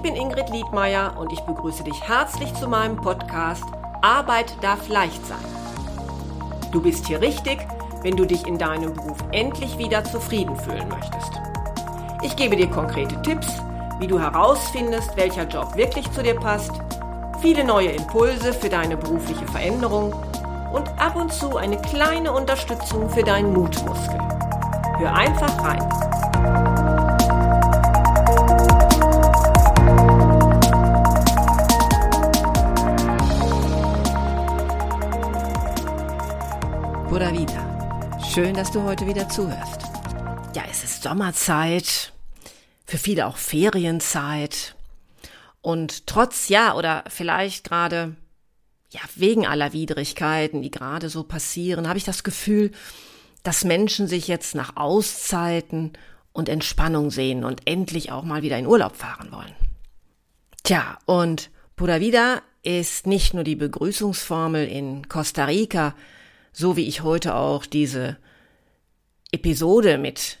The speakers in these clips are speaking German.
Ich bin Ingrid Liedmeier und ich begrüße dich herzlich zu meinem Podcast Arbeit darf leicht sein. Du bist hier richtig, wenn du dich in deinem Beruf endlich wieder zufrieden fühlen möchtest. Ich gebe dir konkrete Tipps, wie du herausfindest, welcher Job wirklich zu dir passt, viele neue Impulse für deine berufliche Veränderung und ab und zu eine kleine Unterstützung für deinen Mutmuskel. Hör einfach rein. Pura Vida. Schön, dass du heute wieder zuhörst. Ja, es ist Sommerzeit, für viele auch Ferienzeit. Und trotz, ja, oder vielleicht gerade, ja, wegen aller Widrigkeiten, die gerade so passieren, habe ich das Gefühl, dass Menschen sich jetzt nach Auszeiten und Entspannung sehen und endlich auch mal wieder in Urlaub fahren wollen. Tja, und Pura Vida ist nicht nur die Begrüßungsformel in Costa Rica, so wie ich heute auch diese Episode mit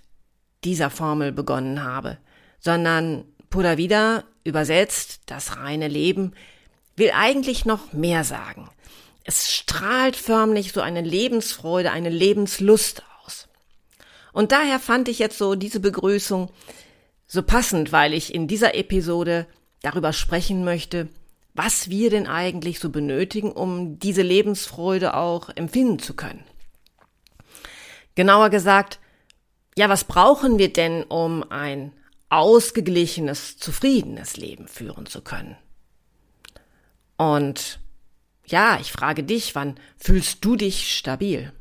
dieser Formel begonnen habe, sondern Pura Vida übersetzt das reine Leben will eigentlich noch mehr sagen. Es strahlt förmlich so eine Lebensfreude, eine Lebenslust aus. Und daher fand ich jetzt so diese Begrüßung so passend, weil ich in dieser Episode darüber sprechen möchte, was wir denn eigentlich so benötigen, um diese Lebensfreude auch empfinden zu können. Genauer gesagt, ja, was brauchen wir denn, um ein ausgeglichenes, zufriedenes Leben führen zu können? Und ja, ich frage dich, wann fühlst du dich stabil?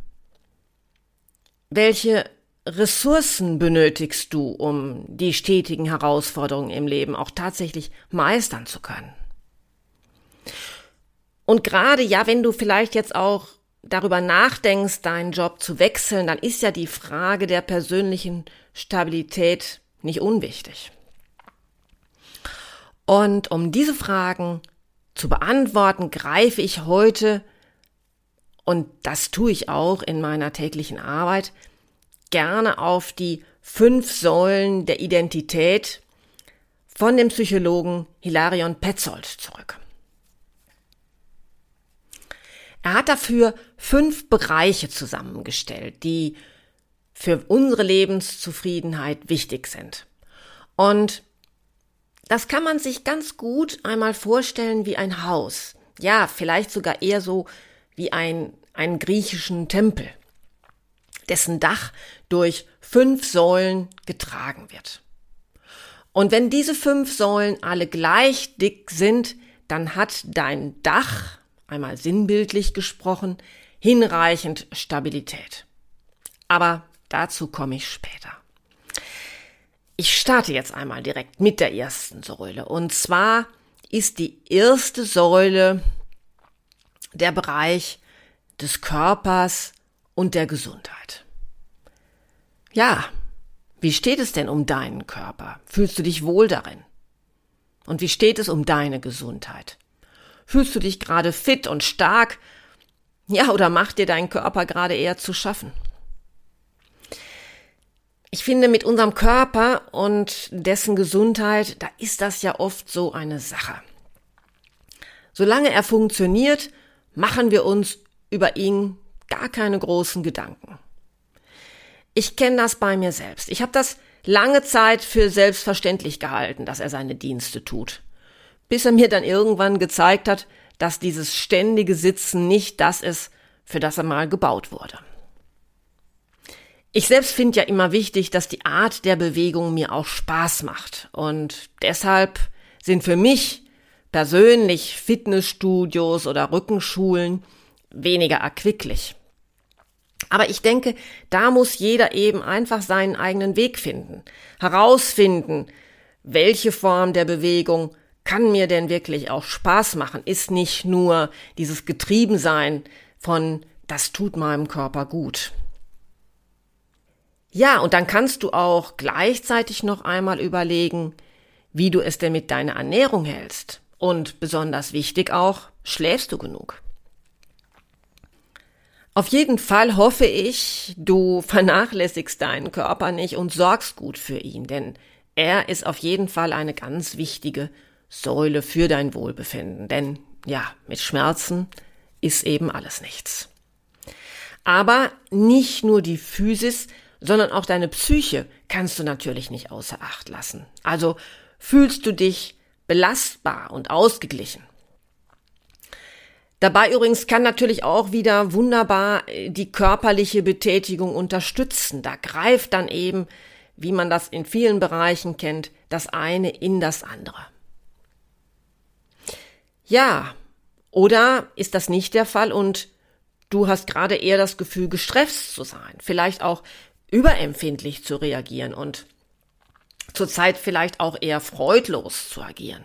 Welche Ressourcen benötigst du, um die stetigen Herausforderungen im Leben auch tatsächlich meistern zu können? Und gerade, ja, wenn du vielleicht jetzt auch darüber nachdenkst, deinen Job zu wechseln, dann ist ja die Frage der persönlichen Stabilität nicht unwichtig. Und um diese Fragen zu beantworten, greife ich heute, und das tue ich auch in meiner täglichen Arbeit, gerne auf die fünf Säulen der Identität von dem Psychologen Hilarion Petzold zurück. Er hat dafür fünf Bereiche zusammengestellt, die für unsere Lebenszufriedenheit wichtig sind. Und das kann man sich ganz gut einmal vorstellen wie ein Haus. Ja, vielleicht sogar eher so wie ein, einen griechischen Tempel, dessen Dach durch fünf Säulen getragen wird. Und wenn diese fünf Säulen alle gleich dick sind, dann hat dein Dach einmal sinnbildlich gesprochen, hinreichend Stabilität. Aber dazu komme ich später. Ich starte jetzt einmal direkt mit der ersten Säule. Und zwar ist die erste Säule der Bereich des Körpers und der Gesundheit. Ja, wie steht es denn um deinen Körper? Fühlst du dich wohl darin? Und wie steht es um deine Gesundheit? Fühlst du dich gerade fit und stark? Ja, oder macht dir dein Körper gerade eher zu schaffen? Ich finde, mit unserem Körper und dessen Gesundheit, da ist das ja oft so eine Sache. Solange er funktioniert, machen wir uns über ihn gar keine großen Gedanken. Ich kenne das bei mir selbst. Ich habe das lange Zeit für selbstverständlich gehalten, dass er seine Dienste tut bis er mir dann irgendwann gezeigt hat, dass dieses ständige Sitzen nicht das ist, für das er mal gebaut wurde. Ich selbst finde ja immer wichtig, dass die Art der Bewegung mir auch Spaß macht. Und deshalb sind für mich persönlich Fitnessstudios oder Rückenschulen weniger erquicklich. Aber ich denke, da muss jeder eben einfach seinen eigenen Weg finden, herausfinden, welche Form der Bewegung kann mir denn wirklich auch Spaß machen? Ist nicht nur dieses Getriebensein von, das tut meinem Körper gut. Ja, und dann kannst du auch gleichzeitig noch einmal überlegen, wie du es denn mit deiner Ernährung hältst. Und besonders wichtig auch, schläfst du genug? Auf jeden Fall hoffe ich, du vernachlässigst deinen Körper nicht und sorgst gut für ihn, denn er ist auf jeden Fall eine ganz wichtige Säule für dein Wohlbefinden. Denn ja, mit Schmerzen ist eben alles nichts. Aber nicht nur die Physis, sondern auch deine Psyche kannst du natürlich nicht außer Acht lassen. Also fühlst du dich belastbar und ausgeglichen. Dabei übrigens kann natürlich auch wieder wunderbar äh, die körperliche Betätigung unterstützen. Da greift dann eben, wie man das in vielen Bereichen kennt, das eine in das andere. Ja, oder ist das nicht der Fall und du hast gerade eher das Gefühl, gestresst zu sein, vielleicht auch überempfindlich zu reagieren und zurzeit vielleicht auch eher freudlos zu agieren.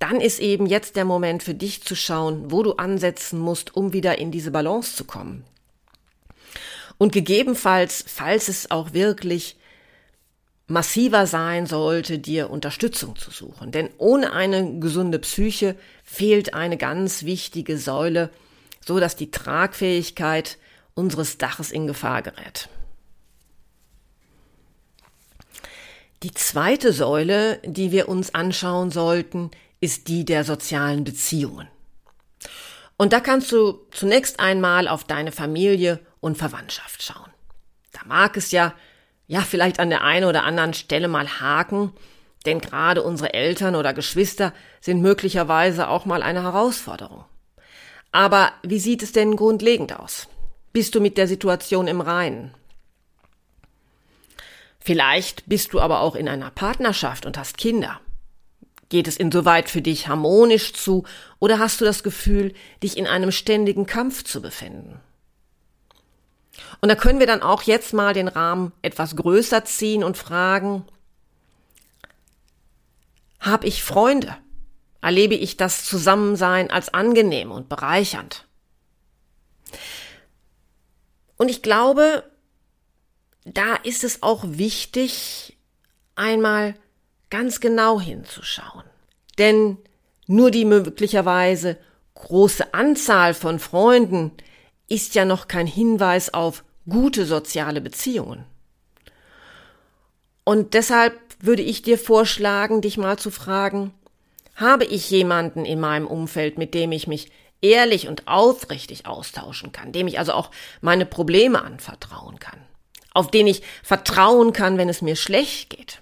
Dann ist eben jetzt der Moment für dich zu schauen, wo du ansetzen musst, um wieder in diese Balance zu kommen. Und gegebenenfalls, falls es auch wirklich massiver sein sollte, dir Unterstützung zu suchen. Denn ohne eine gesunde Psyche fehlt eine ganz wichtige Säule, so dass die Tragfähigkeit unseres Daches in Gefahr gerät. Die zweite Säule, die wir uns anschauen sollten, ist die der sozialen Beziehungen. Und da kannst du zunächst einmal auf deine Familie und Verwandtschaft schauen. Da mag es ja, ja, vielleicht an der einen oder anderen Stelle mal haken, denn gerade unsere Eltern oder Geschwister sind möglicherweise auch mal eine Herausforderung. Aber wie sieht es denn grundlegend aus? Bist du mit der Situation im Reinen? Vielleicht bist du aber auch in einer Partnerschaft und hast Kinder. Geht es insoweit für dich harmonisch zu oder hast du das Gefühl, dich in einem ständigen Kampf zu befinden? Und da können wir dann auch jetzt mal den Rahmen etwas größer ziehen und fragen, habe ich Freunde? Erlebe ich das Zusammensein als angenehm und bereichernd? Und ich glaube, da ist es auch wichtig, einmal ganz genau hinzuschauen. Denn nur die möglicherweise große Anzahl von Freunden ist ja noch kein Hinweis auf gute soziale Beziehungen. Und deshalb würde ich dir vorschlagen, dich mal zu fragen, habe ich jemanden in meinem Umfeld, mit dem ich mich ehrlich und aufrichtig austauschen kann, dem ich also auch meine Probleme anvertrauen kann? auf den ich vertrauen kann, wenn es mir schlecht geht.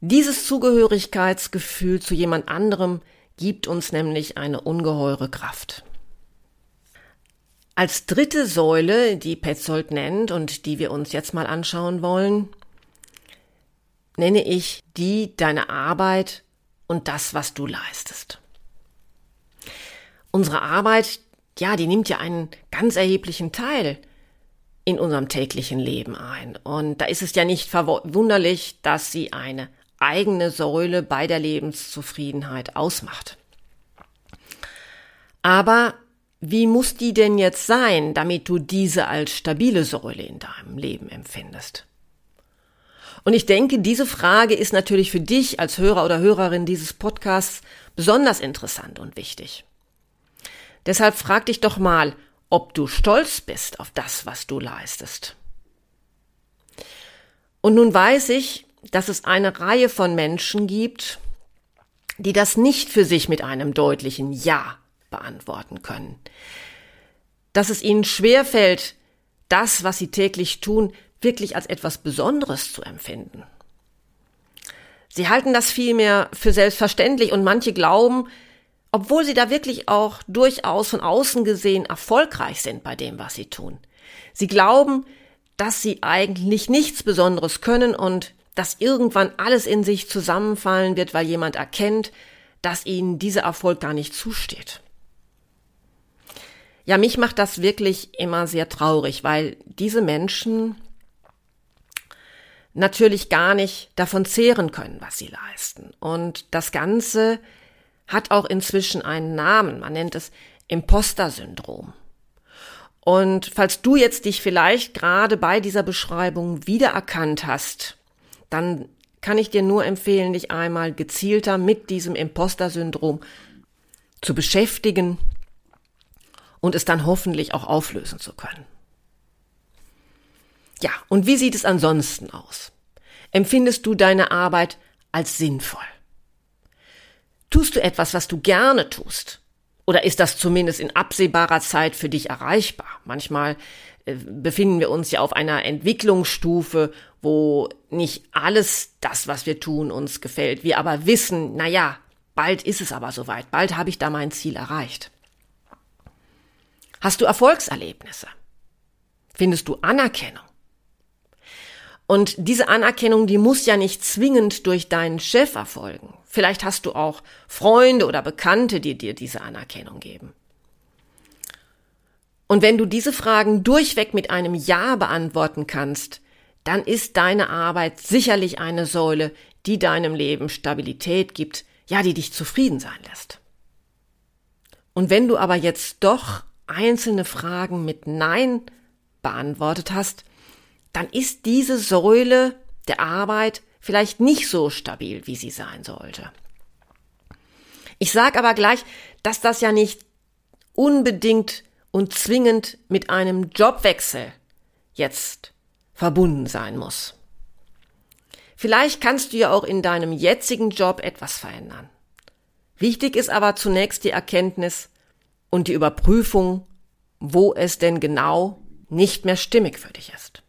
Dieses Zugehörigkeitsgefühl zu jemand anderem gibt uns nämlich eine ungeheure Kraft. Als dritte Säule, die Petzold nennt und die wir uns jetzt mal anschauen wollen, nenne ich die deine Arbeit und das, was du leistest. Unsere Arbeit, ja, die nimmt ja einen ganz erheblichen Teil in unserem täglichen Leben ein. Und da ist es ja nicht verwunderlich, dass sie eine eigene Säule bei der Lebenszufriedenheit ausmacht. Aber wie muss die denn jetzt sein, damit du diese als stabile Säule in deinem Leben empfindest? Und ich denke, diese Frage ist natürlich für dich als Hörer oder Hörerin dieses Podcasts besonders interessant und wichtig. Deshalb frag dich doch mal, ob du stolz bist auf das, was du leistest. Und nun weiß ich, dass es eine Reihe von Menschen gibt, die das nicht für sich mit einem deutlichen Ja beantworten können. Dass es ihnen schwerfällt, das, was sie täglich tun, wirklich als etwas Besonderes zu empfinden. Sie halten das vielmehr für selbstverständlich und manche glauben, obwohl sie da wirklich auch durchaus von außen gesehen erfolgreich sind bei dem, was sie tun. Sie glauben, dass sie eigentlich nichts Besonderes können und dass irgendwann alles in sich zusammenfallen wird, weil jemand erkennt, dass ihnen dieser Erfolg gar nicht zusteht. Ja, mich macht das wirklich immer sehr traurig, weil diese Menschen natürlich gar nicht davon zehren können, was sie leisten. Und das Ganze hat auch inzwischen einen Namen. Man nennt es Imposter-Syndrom. Und falls du jetzt dich vielleicht gerade bei dieser Beschreibung wiedererkannt hast, dann kann ich dir nur empfehlen, dich einmal gezielter mit diesem Imposter-Syndrom zu beschäftigen und es dann hoffentlich auch auflösen zu können. Ja, und wie sieht es ansonsten aus? Empfindest du deine Arbeit als sinnvoll? Tust du etwas, was du gerne tust? Oder ist das zumindest in absehbarer Zeit für dich erreichbar? Manchmal äh, befinden wir uns ja auf einer Entwicklungsstufe, wo nicht alles das, was wir tun, uns gefällt. Wir aber wissen, na ja, bald ist es aber soweit. Bald habe ich da mein Ziel erreicht. Hast du Erfolgserlebnisse? Findest du Anerkennung? Und diese Anerkennung, die muss ja nicht zwingend durch deinen Chef erfolgen. Vielleicht hast du auch Freunde oder Bekannte, die dir diese Anerkennung geben. Und wenn du diese Fragen durchweg mit einem Ja beantworten kannst, dann ist deine Arbeit sicherlich eine Säule, die deinem Leben Stabilität gibt, ja, die dich zufrieden sein lässt. Und wenn du aber jetzt doch einzelne Fragen mit Nein beantwortet hast, dann ist diese Säule der Arbeit vielleicht nicht so stabil, wie sie sein sollte. Ich sage aber gleich, dass das ja nicht unbedingt und zwingend mit einem Jobwechsel jetzt verbunden sein muss. Vielleicht kannst du ja auch in deinem jetzigen Job etwas verändern. Wichtig ist aber zunächst die Erkenntnis und die Überprüfung, wo es denn genau nicht mehr stimmig für dich ist.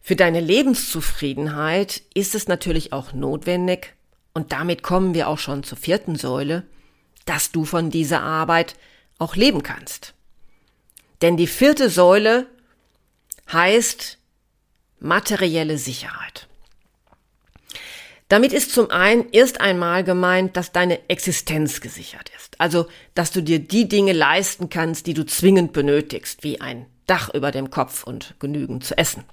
Für deine Lebenszufriedenheit ist es natürlich auch notwendig, und damit kommen wir auch schon zur vierten Säule, dass du von dieser Arbeit auch leben kannst. Denn die vierte Säule heißt materielle Sicherheit. Damit ist zum einen erst einmal gemeint, dass deine Existenz gesichert ist. Also, dass du dir die Dinge leisten kannst, die du zwingend benötigst, wie ein Dach über dem Kopf und genügend zu essen.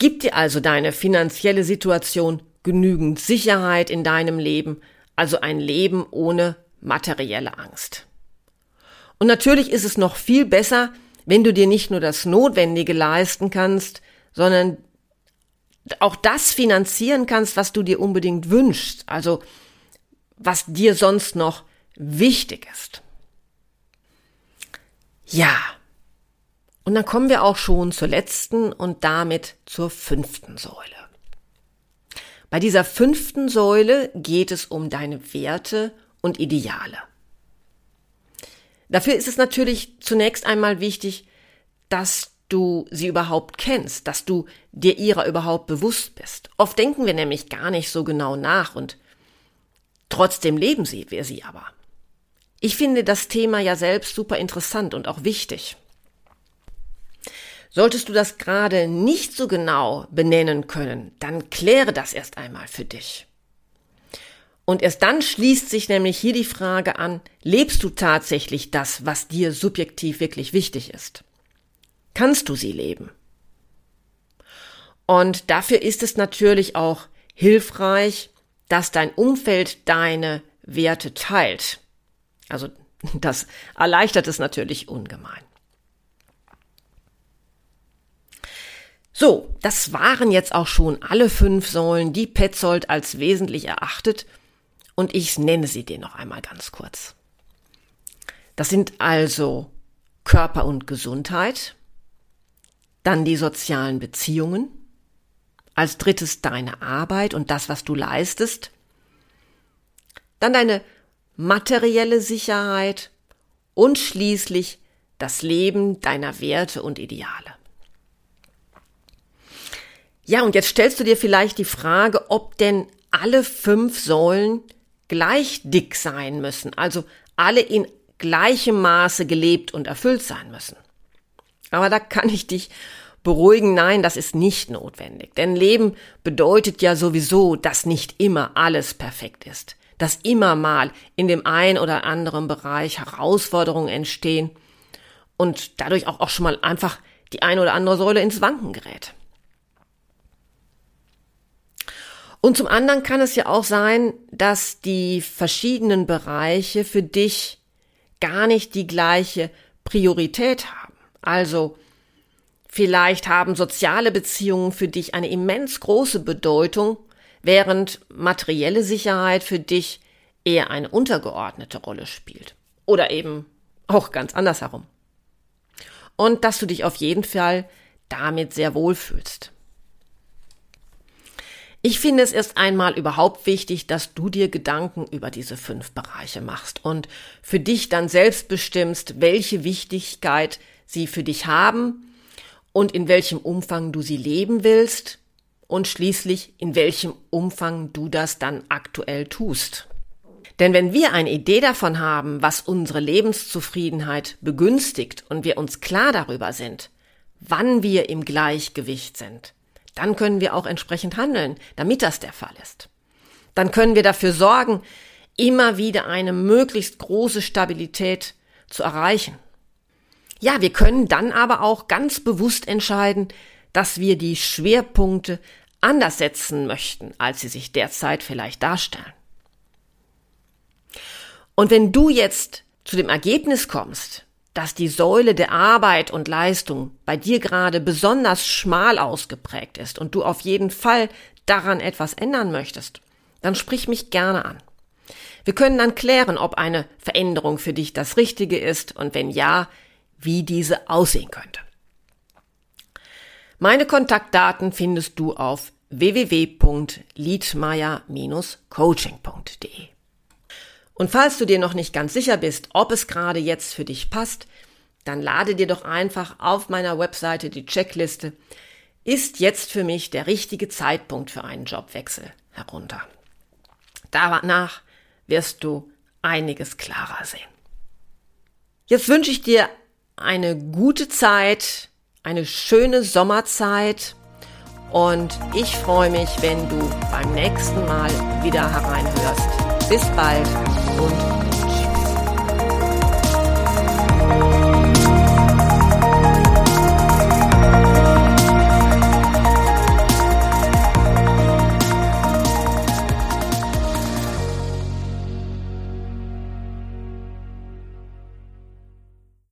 Gibt dir also deine finanzielle Situation genügend Sicherheit in deinem Leben, also ein Leben ohne materielle Angst. Und natürlich ist es noch viel besser, wenn du dir nicht nur das Notwendige leisten kannst, sondern auch das finanzieren kannst, was du dir unbedingt wünschst, also was dir sonst noch wichtig ist. Ja, und dann kommen wir auch schon zur letzten und damit zur fünften Säule. Bei dieser fünften Säule geht es um deine Werte und Ideale. Dafür ist es natürlich zunächst einmal wichtig, dass du sie überhaupt kennst, dass du dir ihrer überhaupt bewusst bist. Oft denken wir nämlich gar nicht so genau nach und trotzdem leben sie wir sie aber. Ich finde das Thema ja selbst super interessant und auch wichtig. Solltest du das gerade nicht so genau benennen können, dann kläre das erst einmal für dich. Und erst dann schließt sich nämlich hier die Frage an, lebst du tatsächlich das, was dir subjektiv wirklich wichtig ist? Kannst du sie leben? Und dafür ist es natürlich auch hilfreich, dass dein Umfeld deine Werte teilt. Also das erleichtert es natürlich ungemein. So, das waren jetzt auch schon alle fünf Säulen, die Petzold als wesentlich erachtet, und ich nenne sie dir noch einmal ganz kurz. Das sind also Körper und Gesundheit, dann die sozialen Beziehungen, als drittes deine Arbeit und das, was du leistest, dann deine materielle Sicherheit und schließlich das Leben deiner Werte und Ideale. Ja, und jetzt stellst du dir vielleicht die Frage, ob denn alle fünf Säulen gleich dick sein müssen, also alle in gleichem Maße gelebt und erfüllt sein müssen. Aber da kann ich dich beruhigen, nein, das ist nicht notwendig. Denn Leben bedeutet ja sowieso, dass nicht immer alles perfekt ist, dass immer mal in dem einen oder anderen Bereich Herausforderungen entstehen und dadurch auch, auch schon mal einfach die eine oder andere Säule ins Wanken gerät. Und zum anderen kann es ja auch sein, dass die verschiedenen Bereiche für dich gar nicht die gleiche Priorität haben. Also vielleicht haben soziale Beziehungen für dich eine immens große Bedeutung, während materielle Sicherheit für dich eher eine untergeordnete Rolle spielt. Oder eben auch ganz andersherum. Und dass du dich auf jeden Fall damit sehr wohl fühlst. Ich finde es erst einmal überhaupt wichtig, dass du dir Gedanken über diese fünf Bereiche machst und für dich dann selbst bestimmst, welche Wichtigkeit sie für dich haben und in welchem Umfang du sie leben willst und schließlich in welchem Umfang du das dann aktuell tust. Denn wenn wir eine Idee davon haben, was unsere Lebenszufriedenheit begünstigt und wir uns klar darüber sind, wann wir im Gleichgewicht sind, dann können wir auch entsprechend handeln, damit das der Fall ist. Dann können wir dafür sorgen, immer wieder eine möglichst große Stabilität zu erreichen. Ja, wir können dann aber auch ganz bewusst entscheiden, dass wir die Schwerpunkte anders setzen möchten, als sie sich derzeit vielleicht darstellen. Und wenn du jetzt zu dem Ergebnis kommst, dass die Säule der Arbeit und Leistung bei dir gerade besonders schmal ausgeprägt ist und du auf jeden Fall daran etwas ändern möchtest, dann sprich mich gerne an. Wir können dann klären, ob eine Veränderung für dich das Richtige ist und wenn ja, wie diese aussehen könnte. Meine Kontaktdaten findest du auf www.liedmeier-coaching.de. Und falls du dir noch nicht ganz sicher bist, ob es gerade jetzt für dich passt, dann lade dir doch einfach auf meiner Webseite die Checkliste Ist jetzt für mich der richtige Zeitpunkt für einen Jobwechsel herunter. Danach wirst du einiges klarer sehen. Jetzt wünsche ich dir eine gute Zeit, eine schöne Sommerzeit und ich freue mich, wenn du beim nächsten Mal wieder hereinhörst. Bis bald und